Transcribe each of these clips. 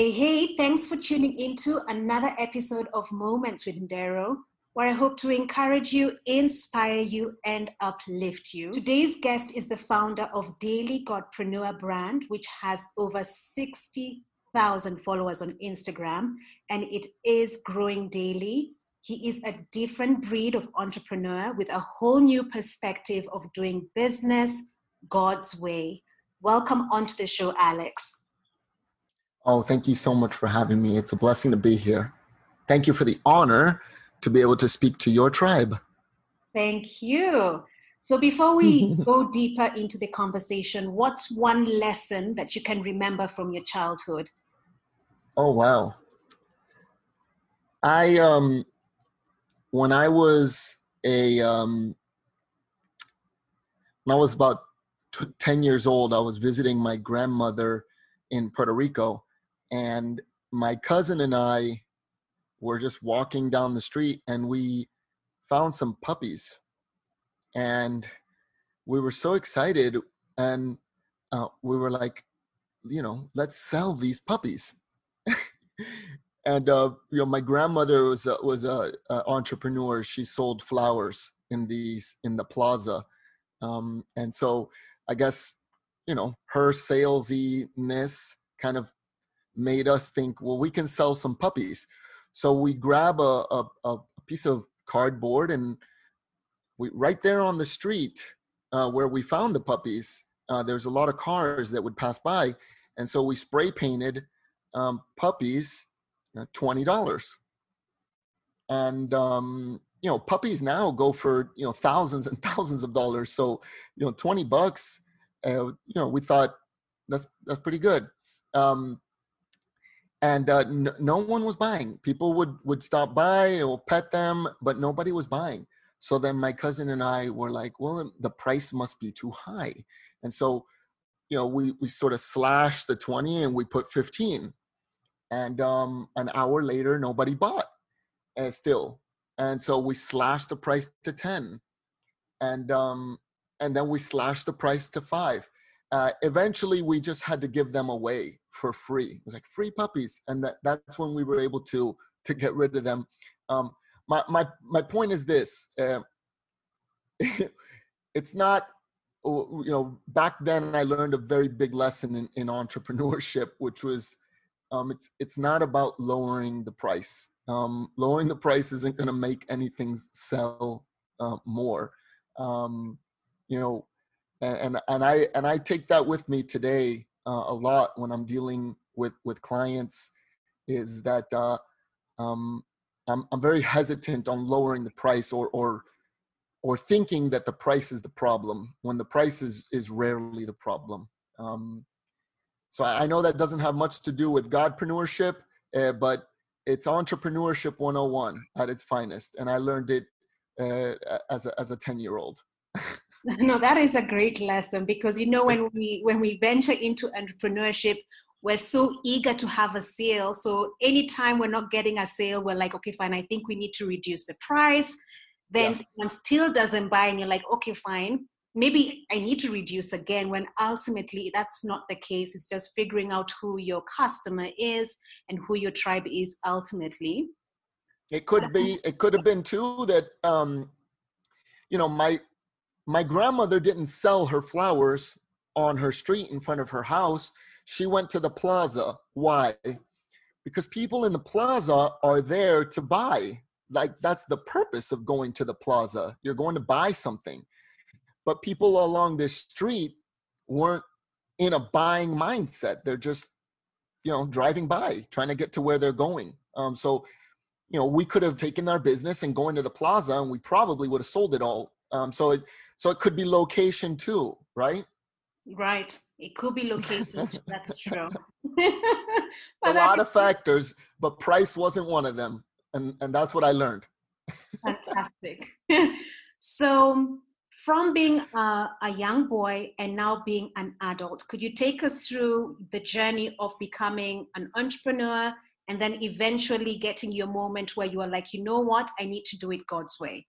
Hey, hey, thanks for tuning into another episode of Moments with Ndero, where I hope to encourage you, inspire you, and uplift you. Today's guest is the founder of Daily Godpreneur brand, which has over 60,000 followers on Instagram, and it is growing daily. He is a different breed of entrepreneur with a whole new perspective of doing business God's way. Welcome onto the show, Alex. Oh, thank you so much for having me. It's a blessing to be here. Thank you for the honor to be able to speak to your tribe. Thank you. So, before we go deeper into the conversation, what's one lesson that you can remember from your childhood? Oh, wow. I, um, when I was a, um, when I was about t- 10 years old, I was visiting my grandmother in Puerto Rico and my cousin and I were just walking down the street and we found some puppies. And we were so excited and uh, we were like you know let's sell these puppies. And uh, you know my grandmother was a, was a, a, entrepreneur. She sold flowers in these in the plaza. Um, and so i guess you know her salesiness kind of made us think, well, we can sell some puppies. So we grab a, a, a piece of cardboard and we right there on the street uh, where we found the puppies, uh, there's a lot of cars that would pass by. And so we spray painted um, puppies uh, $20. And, um, you know, puppies now go for, you know, thousands and thousands of dollars. So, you know, 20 bucks, uh, you know, we thought that's, that's pretty good. Um, and uh, n- no one was buying. People would would stop by or pet them, but nobody was buying. So then my cousin and I were like, well, the price must be too high, and so you know we we sort of slashed the twenty and we put fifteen, and um, an hour later nobody bought, and still, and so we slashed the price to ten, and um, and then we slashed the price to five. Uh, eventually, we just had to give them away for free. It was like free puppies, and that, that's when we were able to to get rid of them. Um, my my my point is this: uh, it's not you know back then I learned a very big lesson in, in entrepreneurship, which was um, it's it's not about lowering the price. Um, lowering the price isn't going to make anything sell uh, more. Um, you know, and, and I and I take that with me today uh, a lot when I'm dealing with with clients is that uh, um, I'm I'm very hesitant on lowering the price or or or thinking that the price is the problem when the price is is rarely the problem. Um, so I know that doesn't have much to do with Godpreneurship, uh, but it's entrepreneurship 101 at its finest, and I learned it uh, as a as a 10 year old. no that is a great lesson because you know when we when we venture into entrepreneurship we're so eager to have a sale. So anytime we're not getting a sale we're like okay fine i think we need to reduce the price. Then yeah. someone still doesn't buy and you're like okay fine. Maybe i need to reduce again when ultimately that's not the case. It's just figuring out who your customer is and who your tribe is ultimately. It could be it could have been too that um you know my my grandmother didn't sell her flowers on her street in front of her house. She went to the plaza. Why? Because people in the plaza are there to buy. Like that's the purpose of going to the plaza. You're going to buy something. But people along this street weren't in a buying mindset. They're just, you know, driving by, trying to get to where they're going. Um, so, you know, we could have taken our business and going to the plaza, and we probably would have sold it all. Um, so it, so it could be location too, right? Right. It could be location. That's true. a lot of factors, but price wasn't one of them. And, and that's what I learned. Fantastic. so, from being a, a, young boy and now being an adult, could you take us through the journey of becoming an entrepreneur and then eventually getting your moment where you are like, you know what, I need to do it God's way?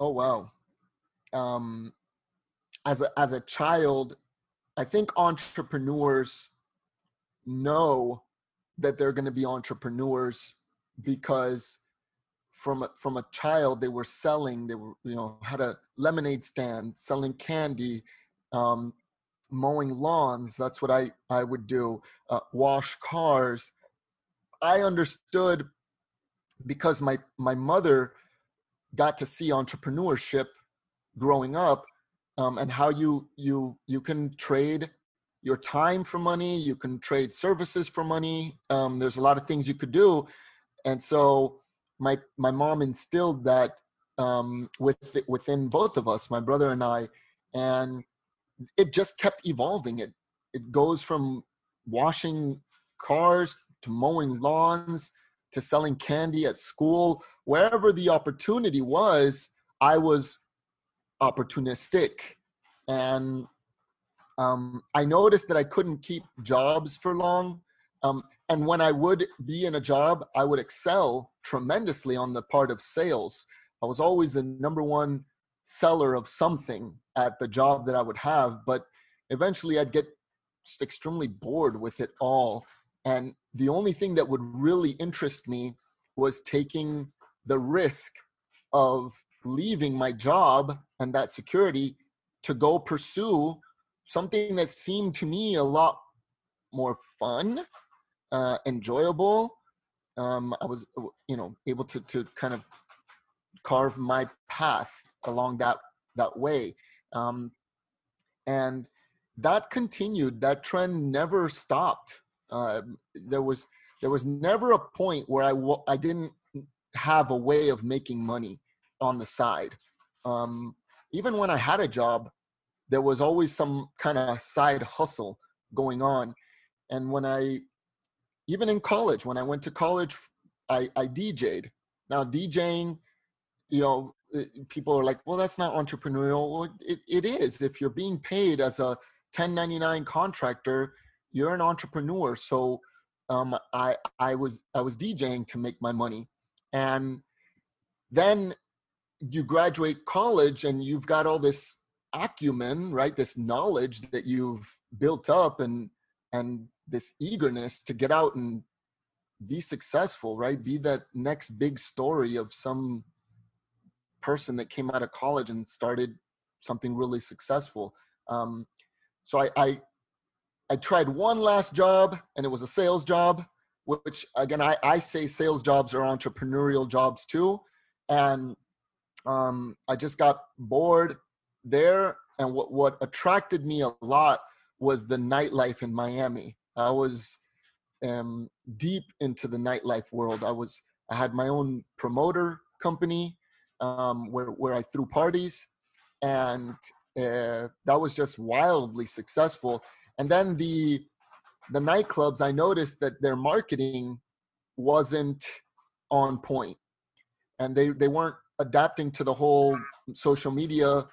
Oh, wow um, as a as a child, I think entrepreneurs know that they're going to be entrepreneurs because from a, from a child they were selling they were you know had a lemonade stand selling candy um, mowing lawns that's what i i would do uh, wash cars. I understood because my my mother got to see entrepreneurship growing up um, and how you you you can trade your time for money you can trade services for money um, there's a lot of things you could do. And so my my mom instilled that um, with within both of us my brother and i and it just kept evolving. It it goes from washing cars to mowing lawns to selling candy at school. Wherever the opportunity was i was opportunistic. And um, i noticed that i couldn't keep jobs for long. Um, and when i would be in a job i would excel tremendously on the part of sales. I was always the number one seller of something at the job that i would have but eventually i'd get just extremely bored with it all. And the only thing that would really interest me was taking the risk of leaving my job and that security to go pursue something that seemed to me a lot more fun, uh, enjoyable. Um, I was, you know, able to to kind of carve my path along that that way, um, and that continued. That trend never stopped. Uh, there was there was never a point where I I didn't have a way of making money on the side. Um, even when I had a job, there was always some kind of side hustle going on. And when I, even in college, when I went to college, I, I DJ'd. Now DJing, you know, people are like, well, that's not entrepreneurial. Well, it, it is. If you're being paid as a 1099 contractor, you're an entrepreneur. So um, I I was I was DJing to make my money, and then you graduate college and you've got all this acumen, right? This knowledge that you've built up and and this eagerness to get out and be successful, right? Be that next big story of some person that came out of college and started something really successful. Um, so I, I I tried one last job and it was a sales job, which again, I, I say sales jobs are entrepreneurial jobs too. And um, I just got bored there. And what, what attracted me a lot was the nightlife in Miami. I was um, deep into the nightlife world. I was, I had my own promoter company um, where, where I threw parties and uh, that was just wildly successful and then the the nightclubs, I noticed that their marketing wasn't on point, and they they weren't adapting to the whole social media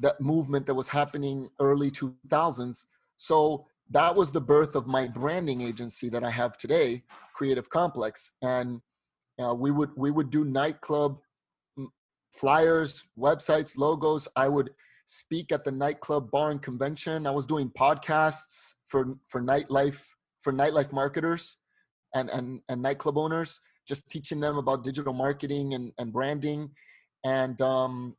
that movement that was happening early 2000s. So that was the birth of my branding agency that I have today, Creative Complex, and uh, we would we would do nightclub flyers, websites, logos. I would speak at the nightclub bar and convention. I was doing podcasts for for nightlife for nightlife marketers and and and nightclub owners, just teaching them about digital marketing and and branding. And um,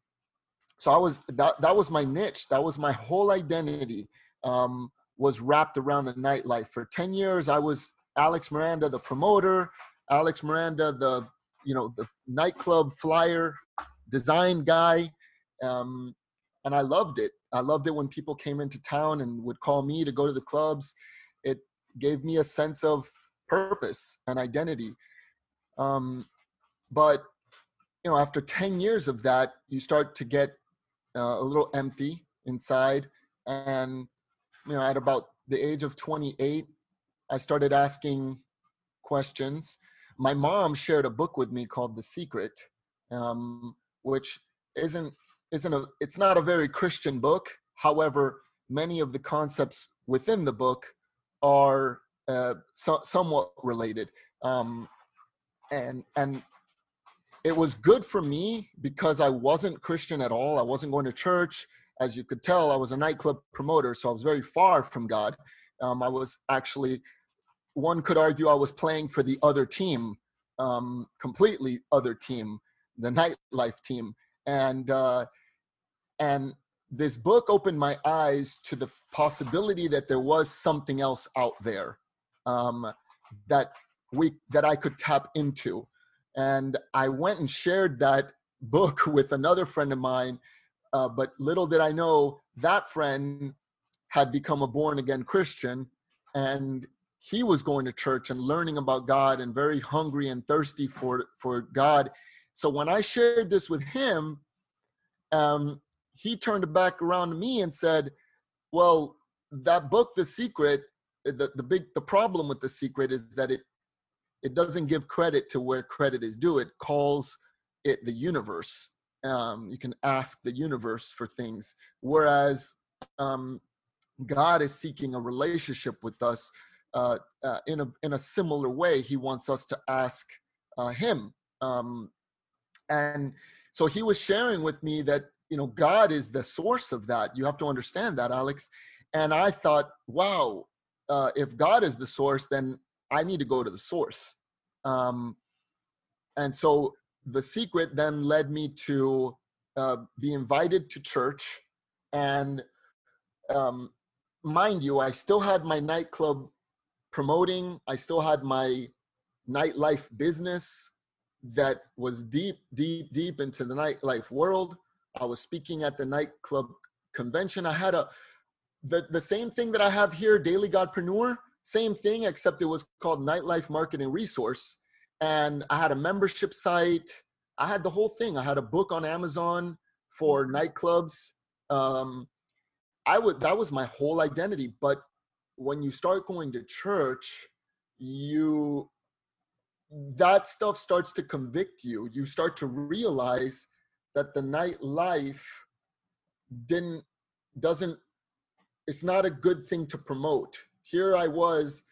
so I was that that was my niche. That was my whole identity. Um, was wrapped around the nightlife. For 10 years, I was Alex Miranda, the promoter, Alex Miranda, the you know the nightclub flyer design guy. Um, and I loved it. I loved it when people came into town and would call me to go to the clubs. It gave me a sense of purpose and identity. Um, but you know, after 10 years of that, you start to get uh, a little empty inside. And you know, at about the age of 28, I started asking questions. My mom shared a book with me called The Secret, um, which isn't isn't a it's not a very christian book however many of the concepts within the book are uh, so, somewhat related um, and and it was good for me because i wasn't christian at all. I wasn't going to church. As you could tell i was a nightclub promoter so i was very far from god. Um, i was actually one could argue I was playing for the other team, um, completely other team, the nightlife team, and uh, and this book opened my eyes to the possibility that there was something else out there um, that we that I could tap into, and I went and shared that book with another friend of mine. Uh, but little did I know that friend had become a born again Christian, and he was going to church and learning about God and very hungry and thirsty for for God. So when I shared this with him, um, he turned back around to me and said, "Well, that book, The Secret, the the big the problem with The Secret is that it it doesn't give credit to where credit is due. It calls it the universe. Um, you can ask the universe for things, whereas um, God is seeking a relationship with us uh, uh, in a in a similar way. He wants us to ask uh, Him, um, and so he was sharing with me that you know God is the source of that. You have to understand that, Alex. And I thought, wow, uh, if God is the source, then I need to go to the source. Um, and so the secret then led me to uh, be invited to church and um, mind you i still had my nightclub promoting. I still had my nightlife business that was deep deep deep into the nightlife world. I was speaking at the nightclub convention. I had a the, the same thing that i have here daily godpreneur same thing except it was called nightlife marketing resource and i had a membership site i had the whole thing i had a book on amazon for mm-hmm. nightclubs um, I would that was my whole identity. But when you start going to church, you that stuff starts to convict you. You start to realize that the nightlife didn't doesn't it's not a good thing to promote. Here I was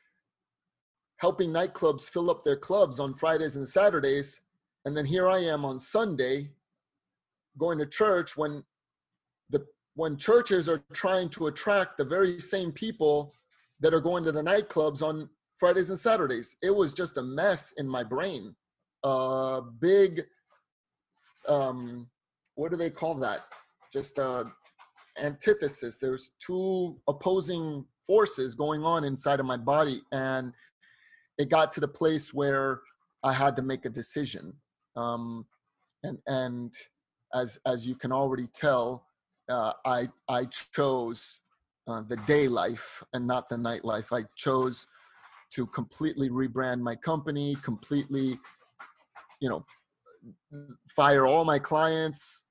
helping nightclubs fill up their clubs on Fridays and Saturdays, and then here I am on Sunday going to church when the when churches are trying to attract the very same people that are going to the nightclubs on Fridays and Saturdays. It was just a mess in my brain. A uh, big, um, what do they call that? Just a antithesis. There's two opposing forces going on inside of my body, and it got to the place where I had to make a decision. Um, and and as as you can already tell, uh, I I chose uh, the day life and not the nightlife. I chose to completely rebrand my company, completely, you know, fire all my clients,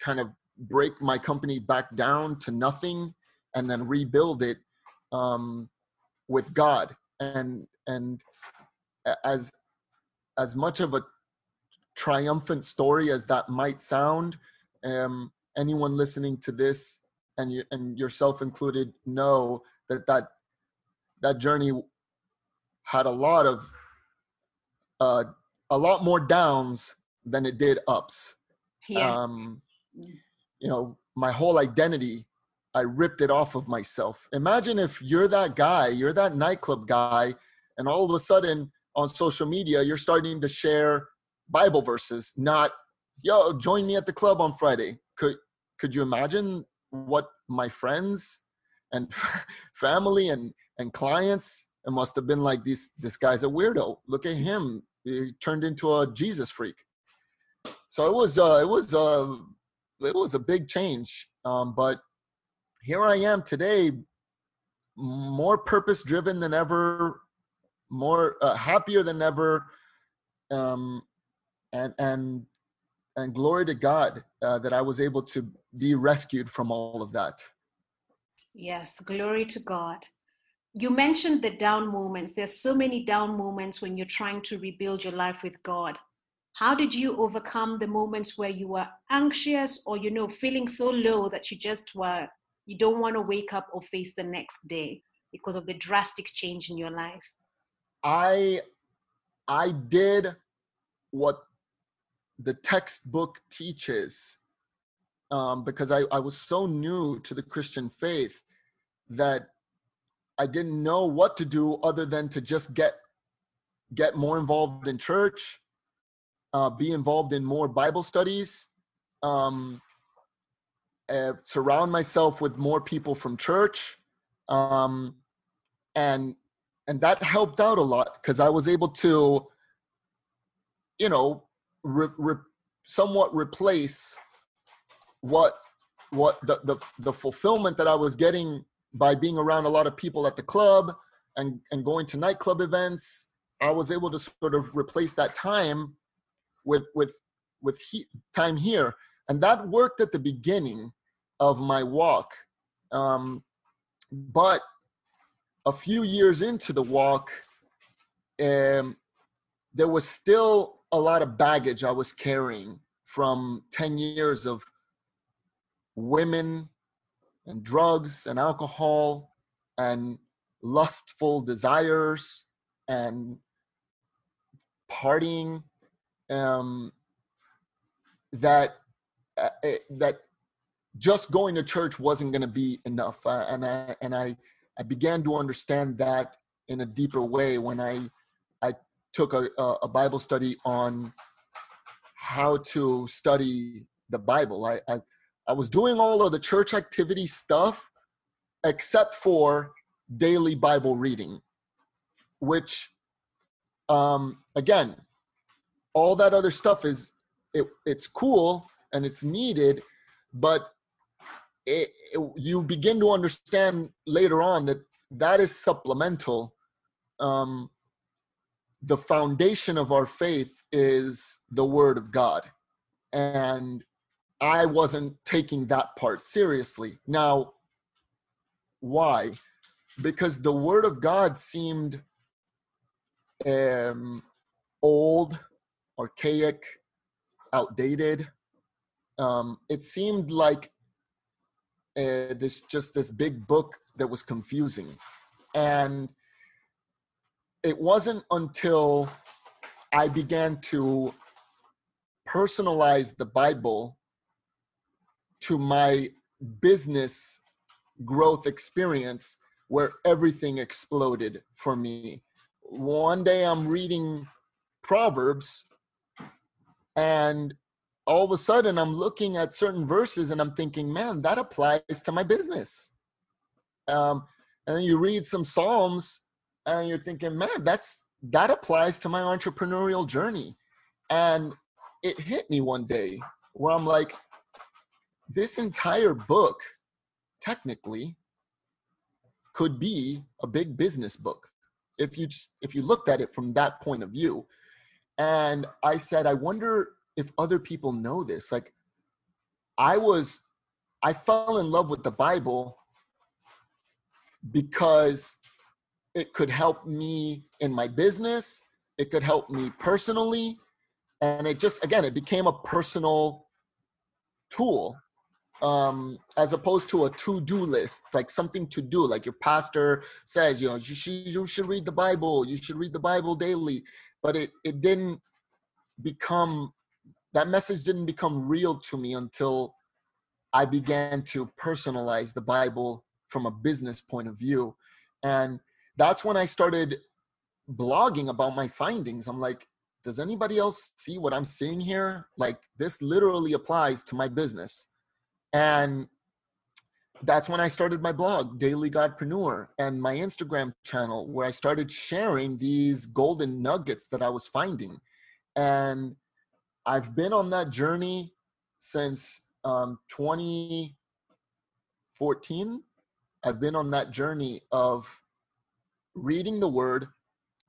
kind of break my company back down to nothing, and then rebuild it um, with God. And and as as much of a triumphant story as that might sound, um, anyone listening to this and you and yourself included know that that that journey had a lot of uh, a lot more downs than it did ups. Yeah. Um, you know, my whole identity, I ripped it off of myself. Imagine if you're that guy, you're that nightclub guy, and all of a sudden on social media, you're starting to share Bible verses, not, yo, join me at the club on Friday. Could could you imagine what my friends and family and and clients it must have been like this this guy's a weirdo look at him he turned into a jesus freak so it was uh it was uh it was a big change um but here i am today more purpose driven than ever more uh, happier than ever um and and and glory to God uh, that I was able to be rescued from all of that. Yes, glory to God. You mentioned the down moments. There's so many down moments when you're trying to rebuild your life with God. How did you overcome the moments where you were anxious or you know feeling so low that you just were you don't want to wake up or face the next day because of the drastic change in your life? I I did what the textbook teaches um, because I, I was so new to the Christian faith that I didn't know what to do other than to just get get more involved in church, uh, be involved in more Bible studies, um, uh, surround myself with more people from church, um, and and that helped out a lot because I was able to, you know, re- re- somewhat replace what what the, the the fulfillment that I was getting by being around a lot of people at the club and and going to nightclub events. I was able to sort of replace that time with with with he, time here, and that worked at the beginning of my walk. Um, but a few years into the walk, um, there was still a lot of baggage I was carrying from 10 years of women and drugs and alcohol and lustful desires and partying um, that uh, that just going to church wasn't going to be enough uh, and I and I I began to understand that in a deeper way when I I took a, a Bible study on how to study the Bible. I, I I was doing all of the church activity stuff except for daily Bible reading, which um again, all that other stuff is it, it's cool and it's needed, but it, it, you begin to understand later on that that is supplemental. Um, the foundation of our faith is the Word of God, and I wasn't taking that part seriously. Now, why? Because the Word of God seemed um, old, archaic, outdated. Um, it seemed like uh, this just this big book that was confusing. And it wasn't until i began to personalize the bible to my business growth experience where everything exploded for me. One day i'm reading proverbs and all of a sudden I'm looking at certain verses and I'm thinking, man, that applies to my business. Um, and then you read some Psalms and you're thinking, man, that's that applies to my entrepreneurial journey. And it hit me one day where I'm like, this entire book, technically, could be a big business book if you if you looked at it from that point of view. And I said, I wonder if other people know this. Like, I was, I fell in love with the Bible because it could help me in my business, it could help me personally. And it just, again, it became a personal tool um, as opposed to a to-do list, like something to do. Like your pastor says, you know, you should you should read the Bible. You should read the Bible daily. But it it didn't become that message didn't become real to me until I began to personalize the Bible from a business point of view. And that's when I started blogging about my findings. I'm like, does anybody else see what I'm seeing here? Like, this literally applies to my business. And that's when I started my blog, Daily Godpreneur, and my Instagram channel, where I started sharing these golden nuggets that I was finding. And I've been on that journey since um, 2014. I've been on that journey of reading the word,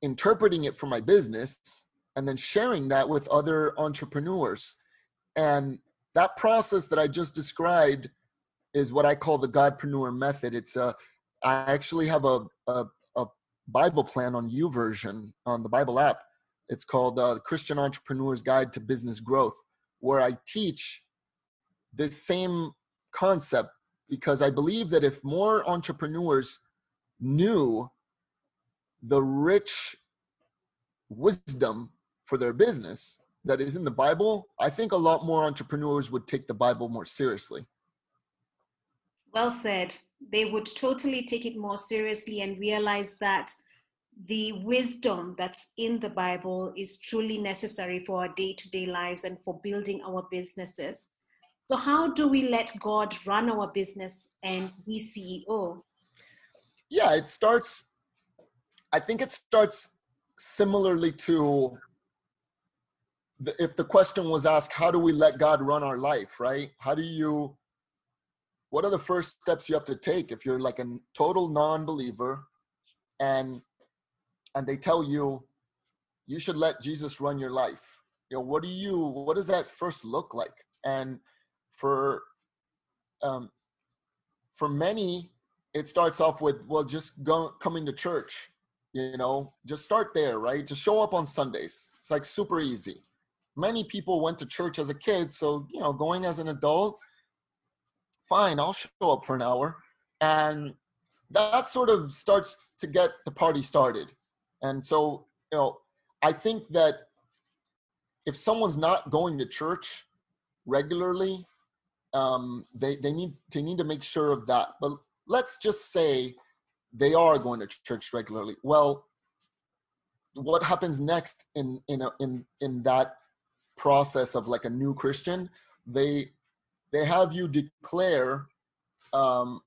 interpreting it for my business, and then sharing that with other entrepreneurs. And that process that I just described is what I call the Godpreneur method. It's a, I actually have a, a, a Bible plan on YouVersion on the Bible app it's called uh, Christian Entrepreneur's Guide to Business Growth, where I teach this same concept because I believe that if more entrepreneurs knew the rich wisdom for their business that is in the Bible, I think a lot more entrepreneurs would take the Bible more seriously. Well said. They would totally take it more seriously and realize that the wisdom that's in the Bible is truly necessary for our day to day lives and for building our businesses. So, how do we let God run our business and be CEO? Yeah, it starts, I think it starts similarly to the, if the question was asked, how do we let God run our life, right? How do you, what are the first steps you have to take if you're like a total non believer and and they tell you you should let Jesus run your life. You know, what do you what does that first look like? And for um for many it starts off with well just go coming to church, you know, just start there, right? Just show up on Sundays. It's like super easy. Many people went to church as a kid, so you know, going as an adult, fine, I'll show up for an hour. And that sort of starts to get the party started and so, you know, I think that if someone's not going to church regularly, um, they they need they need to make sure of that. But let's just say they are going to church regularly. Well, what happens next in in a, in in that process of like a new Christian? They they have you declare um,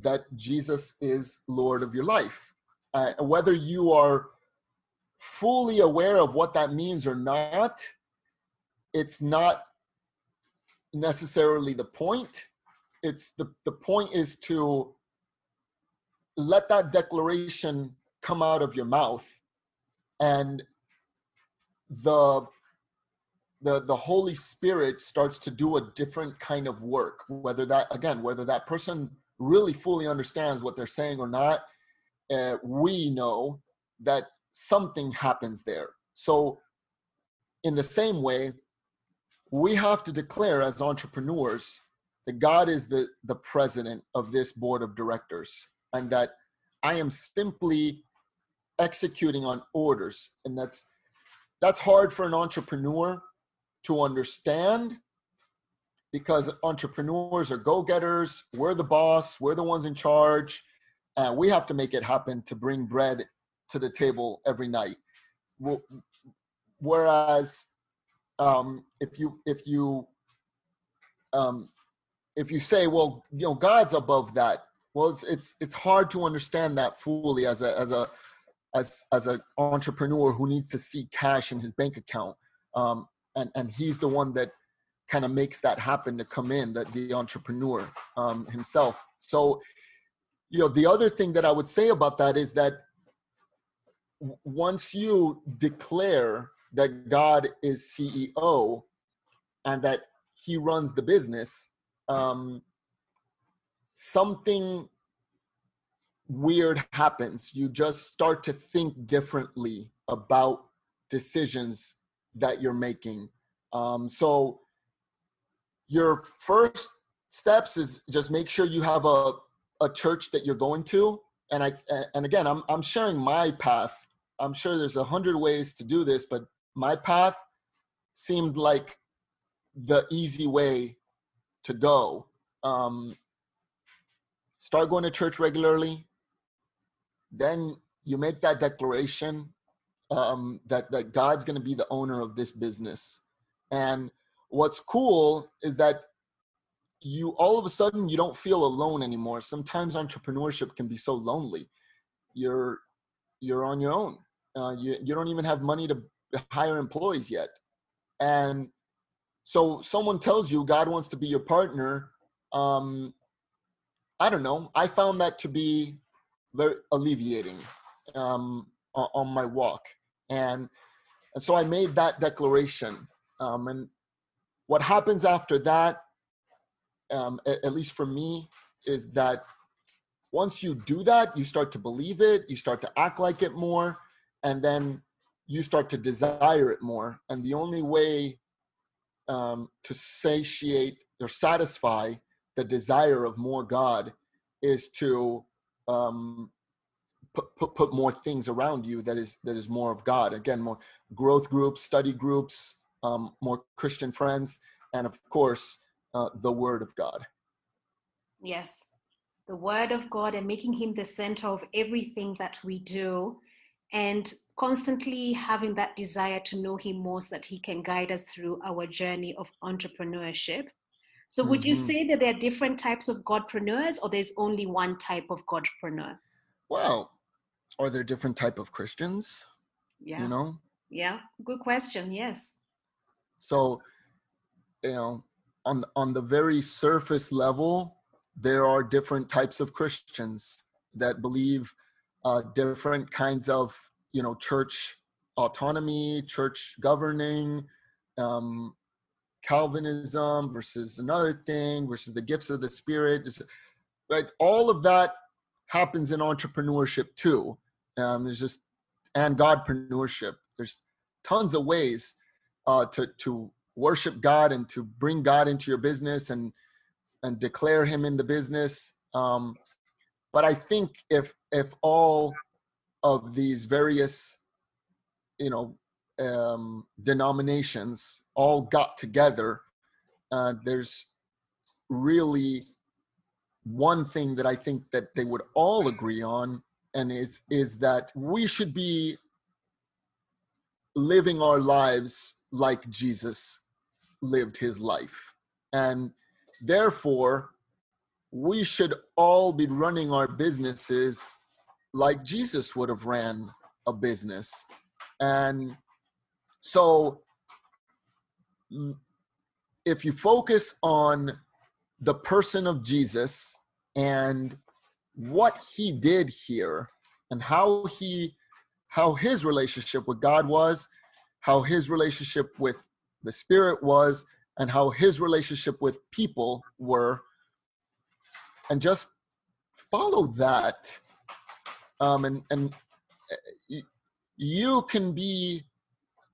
that Jesus is Lord of your life, uh, whether you are fully aware of what that means or not, it's not necessarily the point. It's the, the point is to let that declaration come out of your mouth and the the the holy spirit starts to do a different kind of work whether that again whether that person really fully understands what they're saying or not uh, we know that something happens there. So, in the same way, we have to declare as entrepreneurs that God is the, the president of this board of directors and that I am simply executing on orders. And that's that's hard for an entrepreneur to understand because entrepreneurs are go-getters, we're the boss, we're the ones in charge, and we have to make it happen to bring bread to the table every night. Whereas, um, if you if you um, if you say, well, you know, God's above that, well, it's it's it's hard to understand that fully as a as a as as an entrepreneur who needs to see cash in his bank account, um, and and he's the one that kind of makes that happen to come in that the entrepreneur um, himself. So, you know, the other thing that I would say about that is that once you declare that God is CEO and that he runs the business, um, something weird happens. You just start to think differently about decisions that you're making. Um, so, your first steps is just make sure you have a, a church that you're going to. And I and again, I'm I'm sharing my path I'm sure there's a hundred ways to do this, but my path seemed like the easy way to go. Um, start going to church regularly. Then you make that declaration um, that that God's going to be the owner of this business. And what's cool is that you all of a sudden you don't feel alone anymore. Sometimes entrepreneurship can be so lonely. You're you're on your own uh, you, you don't even have money to hire employees yet. And so someone tells you God wants to be your partner. Um, I don't know. I found that to be very alleviating um, on, my walk. And, and so I made that declaration. Um, and what happens after that, um, at least for me, is that once you do that, you start to believe it, you start to act like it more and then you start to desire it more. And the only way um, to satiate or satisfy the desire of more God is to um, put, put, put more things around you that is that is more of God. Again, more growth groups, study groups, um, more Christian friends, and of course, uh, the Word of God. Yes, the Word of God and making Him the center of everything that we do, and constantly having that desire to know Him more so that He can guide us through our journey of entrepreneurship. So, would you Mhm. say that there are different types of Godpreneurs, or there's only one type of Godpreneur? Well, are there different type of Christians? Yeah. You know, Yeah. Good question. Yes. so you know, on on the very surface level, there are different types of Christians that believe uh, different kinds of you know church autonomy, church governing, um, Calvinism versus another thing versus the gifts of the Spirit. Right, all of that happens in entrepreneurship too. Um, there's just and Godpreneurship. There's tons of ways uh, to to worship God and to bring God into your business and and declare Him in the business. Um, but I think if if all of these various you know um, denominations all got together, uh, there's really one thing that I think that they would all agree on, and is is that we should be living our lives like Jesus lived his life. And therefore, we should all be running our businesses like Jesus would have ran a business. And so, mm, if you focus on the person of Jesus and what he did here and how he how his relationship with God was, how his relationship with the Spirit was, and how his relationship with people were, and just follow that. Um, and and uh, you can be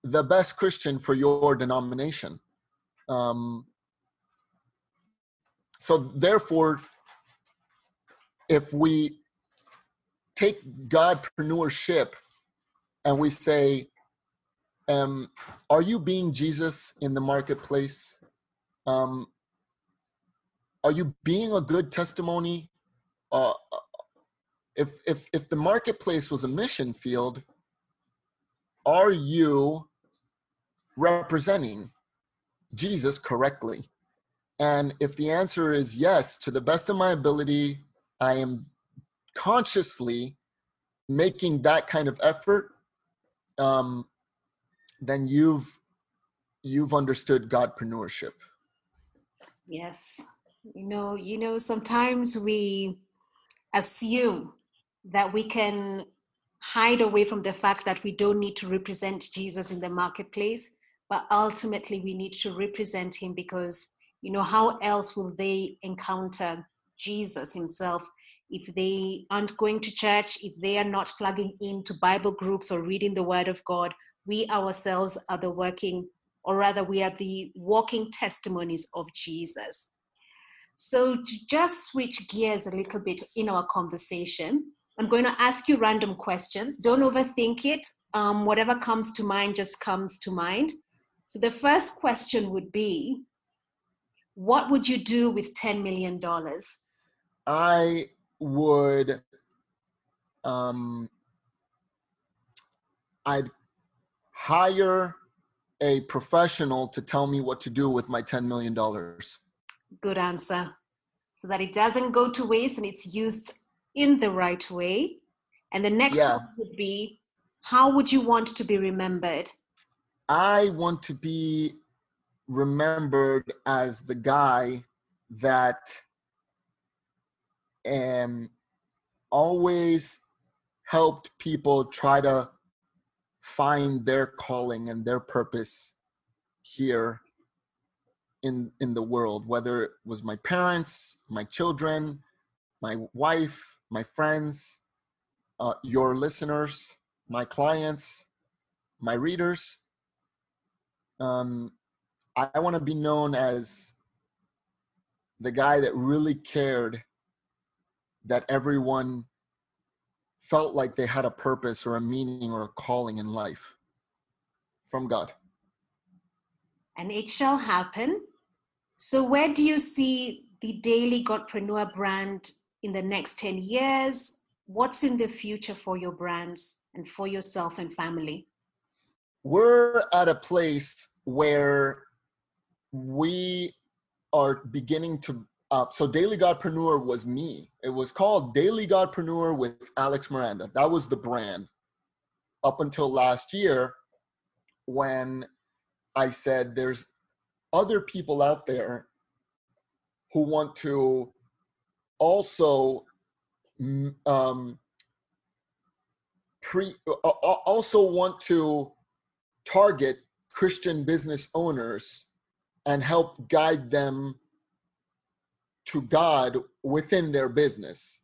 the best Christian for your denomination. Um, so therefore, if we take Godpreneurship and we say, um, are you being Jesus in the marketplace? Um, are you being a good testimony? Uh, if if if the marketplace was a mission field, are you representing Jesus correctly? And if the answer is yes, to the best of my ability, I am consciously making that kind of effort, um, then you've you've understood Godpreneurship. Yes. You know, you know, sometimes we assume that we can hide away from the fact that we don't need to represent Jesus in the marketplace, but ultimately we need to represent him because, you know, how else will they encounter Jesus himself if they aren't going to church, if they are not plugging into Bible groups or reading the Word of God? We ourselves are the working, or rather, we are the walking testimonies of Jesus. So, to just switch gears a little bit in our conversation, I'm going to ask you random questions. Don't overthink it. Um, whatever comes to mind just comes to mind. So, the first question would be What would you do with $10 million? I would um I'd hire a professional to tell me what to do with my 10 million dollars. Good answer. So that it doesn't go to waste and it's used in the right way. And the next Yeah. one would be How would you want to be remembered? I want to be remembered as the guy that um always helped people try to find their calling and their purpose here in in the world whether it was my parents my children my wife my friends uh, your listeners my clients my readers um, i, I want to be known as the guy that really cared that everyone felt like they had a purpose or a meaning or a calling in life from god and it shall happen. So, where do you see the Daily Godpreneur brand in the next 10 years? What's in the future for your brands and for yourself and family? We're at a place where we are beginning to uh, so Daily Godpreneur was me. It was called Daily Godpreneur with Alex Miranda. That was the brand up until last year when I said there's other people out there who want to also um, pre uh, also want to target Christian business owners and help guide them to God within their business.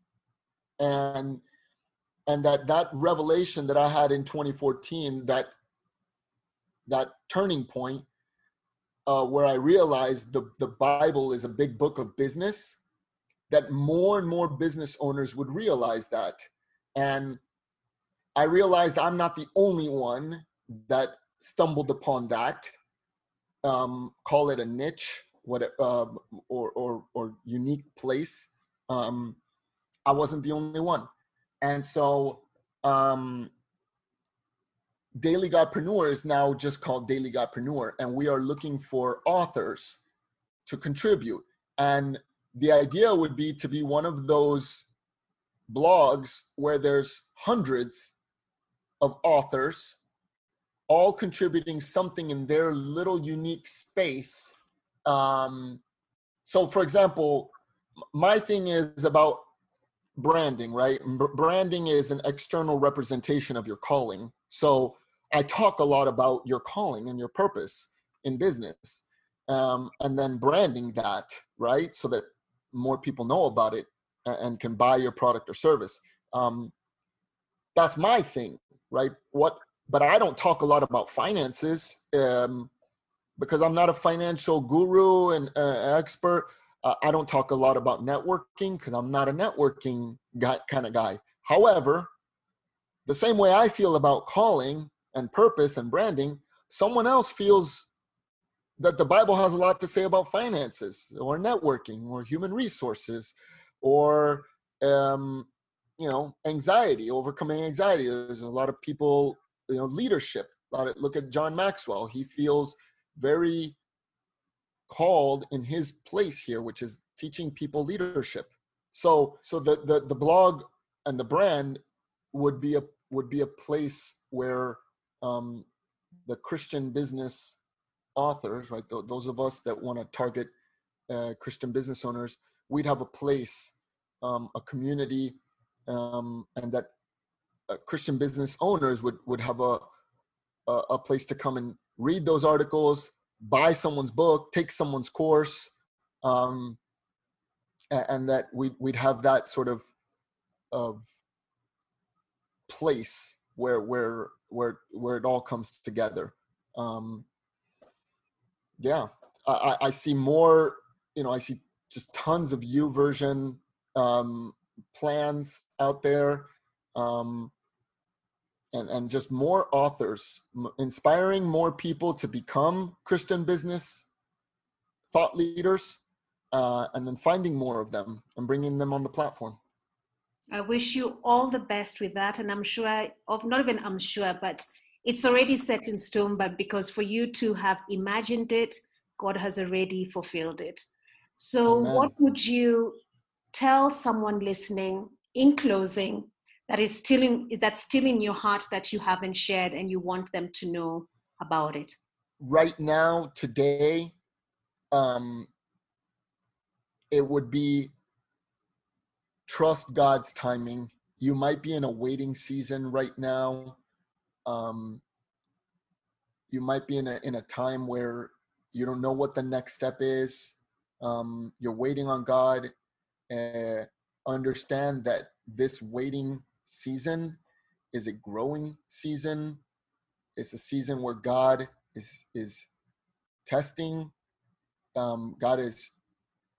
And and that that revelation that I had in 2014 that that turning point uh, where I realized the the Bible is a big book of business that more and more business owners would realize that. And I realized I'm not the only one that stumbled upon that. Um, call it a niche what uh, or, or or unique place. Um, i wasn't the only one. And so um, daily godpreneur is now just called daily godpreneur and we are looking for authors to contribute and the idea would be to be one of those blogs where there's hundreds of authors all contributing something in their little unique space. Um, so, for example, my thing is about branding, right? Branding is an external representation of your calling. So, I talk a lot about your calling and your purpose in business, um, and then branding that, right? So that more people know about it and can buy your product or service. Um, that's my thing, right? What but I don't talk a lot about finances um, because I'm not a financial guru and uh, expert. Uh, I don't talk a lot about networking because I'm not a networking guy, kind of guy. However, the same way I feel about calling and purpose and branding, someone else feels that the Bible has a lot to say about finances or networking or human resources or um, you know anxiety, overcoming anxiety. There's a lot of people you know leadership. A lot of, look at john maxwell. He feels very called in his place here which is teaching people leadership. So so the the, the blog and the brand would be a would be a place where um, the christian business authors right th- those of us that want to target uh, christian business owners we'd have a place um, a community um, and that uh, Christian business owners would would have a, a, a place to come and read those articles, buy someone's book, take someone's course, um, and, and that we we'd have that sort of of place where where where where it all comes together. Um, yeah, I, I see more. You know, I see just tons of YouVersion um, plans out there. Um, and, and just more authors, inspiring more people to become Christian business thought leaders, uh, and then finding more of them and bringing them on the platform. I wish you all the best with that. And I'm sure, of not even I'm sure, but it's already set in stone. But because for you to have imagined it, God has already fulfilled it. So, Amen. what would you tell someone listening in closing that is still in that's still in your heart that you haven't shared and you want them to know about it right now today um it would be trust god's timing you might be in a waiting season right now um you might be in a in a time where you don't know what the next step is um you're waiting on god uh, understand that this waiting season is a growing season. It's a season where God is is testing. Um, God is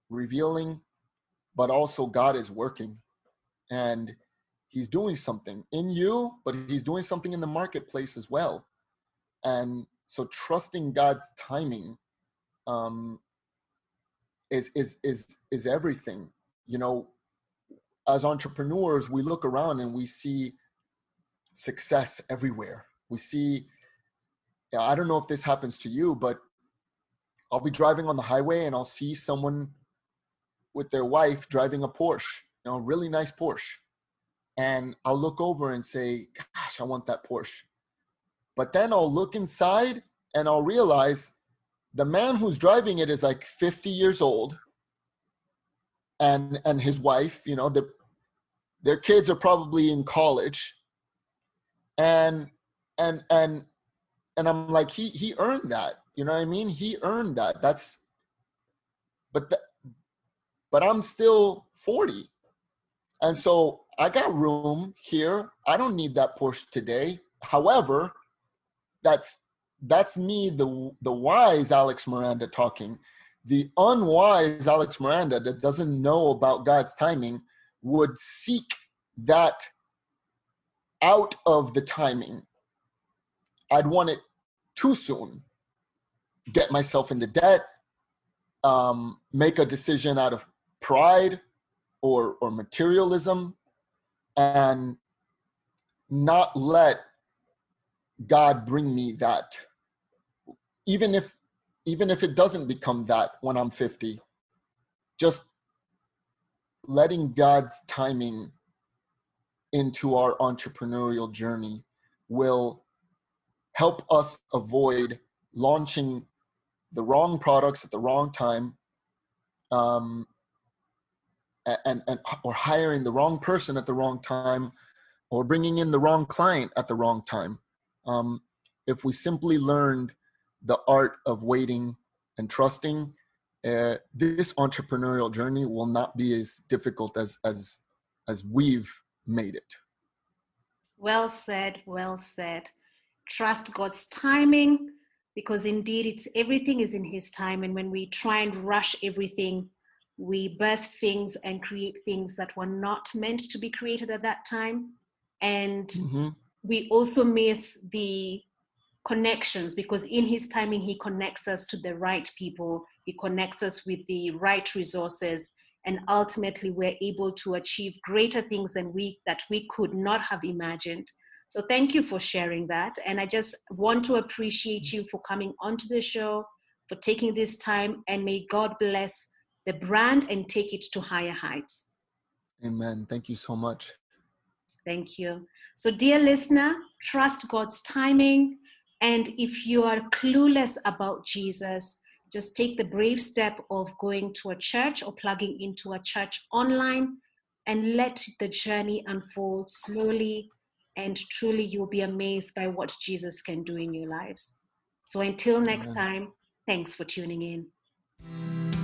revealing, but also God is working, and He's doing something in you, but He's doing something in the marketplace as well. And so, trusting God's timing um, is is is is everything. You know, as entrepreneurs, we look around and we see success everywhere. We see, I don't know if this happens to you, but I'll be driving on the highway and I'll see someone with their wife driving a Porsche, you know, a really nice Porsche. And I'll look over and say, gosh, I want that Porsche. But then I'll look inside and I'll realize the man who's driving it is like 50 years old. And and his wife you know the, their kids are probably in college. And and and and i'm like he he earned that. You know what i mean? He earned that. That's but the, but i'm still 40 and so i got room here i don't need that porsche today however that's that's me, the the wise Alex Miranda talking. The unwise Alex Miranda that doesn't know about God's timing would seek that out of the timing. I'd want it too soon. Get myself into debt, um, make a decision out of pride or or materialism, and not let God bring me that. Even if even if it doesn't become that when I'm 50, just letting God's timing into our entrepreneurial journey will help us avoid launching the wrong products at the wrong time um, and, and or hiring the wrong person at the wrong time or bringing in the wrong client at the wrong time um, if we simply learned the art of waiting and trusting, uh, this entrepreneurial journey will not be as difficult as as as we've made it. Well said, well said. Trust God's timing because indeed it's everything is in his time and when we try and rush everything we birth things and create things that were not meant to be created at that time. And mm-hmm. we also miss the connections because in his timing he connects us to the right people. He connects us with the right resources. And ultimately we're able to achieve greater things than we that we could not have imagined. So thank you for sharing that. And i just want to appreciate you for coming onto the show for taking this time. And may god bless the brand and take it to higher heights amen thank you so much thank you so dear listener trust god's timing and if you are clueless about Jesus, just take the brave step of going to a church or plugging into a church online and let the journey unfold slowly. And truly, you'll be amazed by what Jesus can do in your lives. So until next time, thanks for tuning in.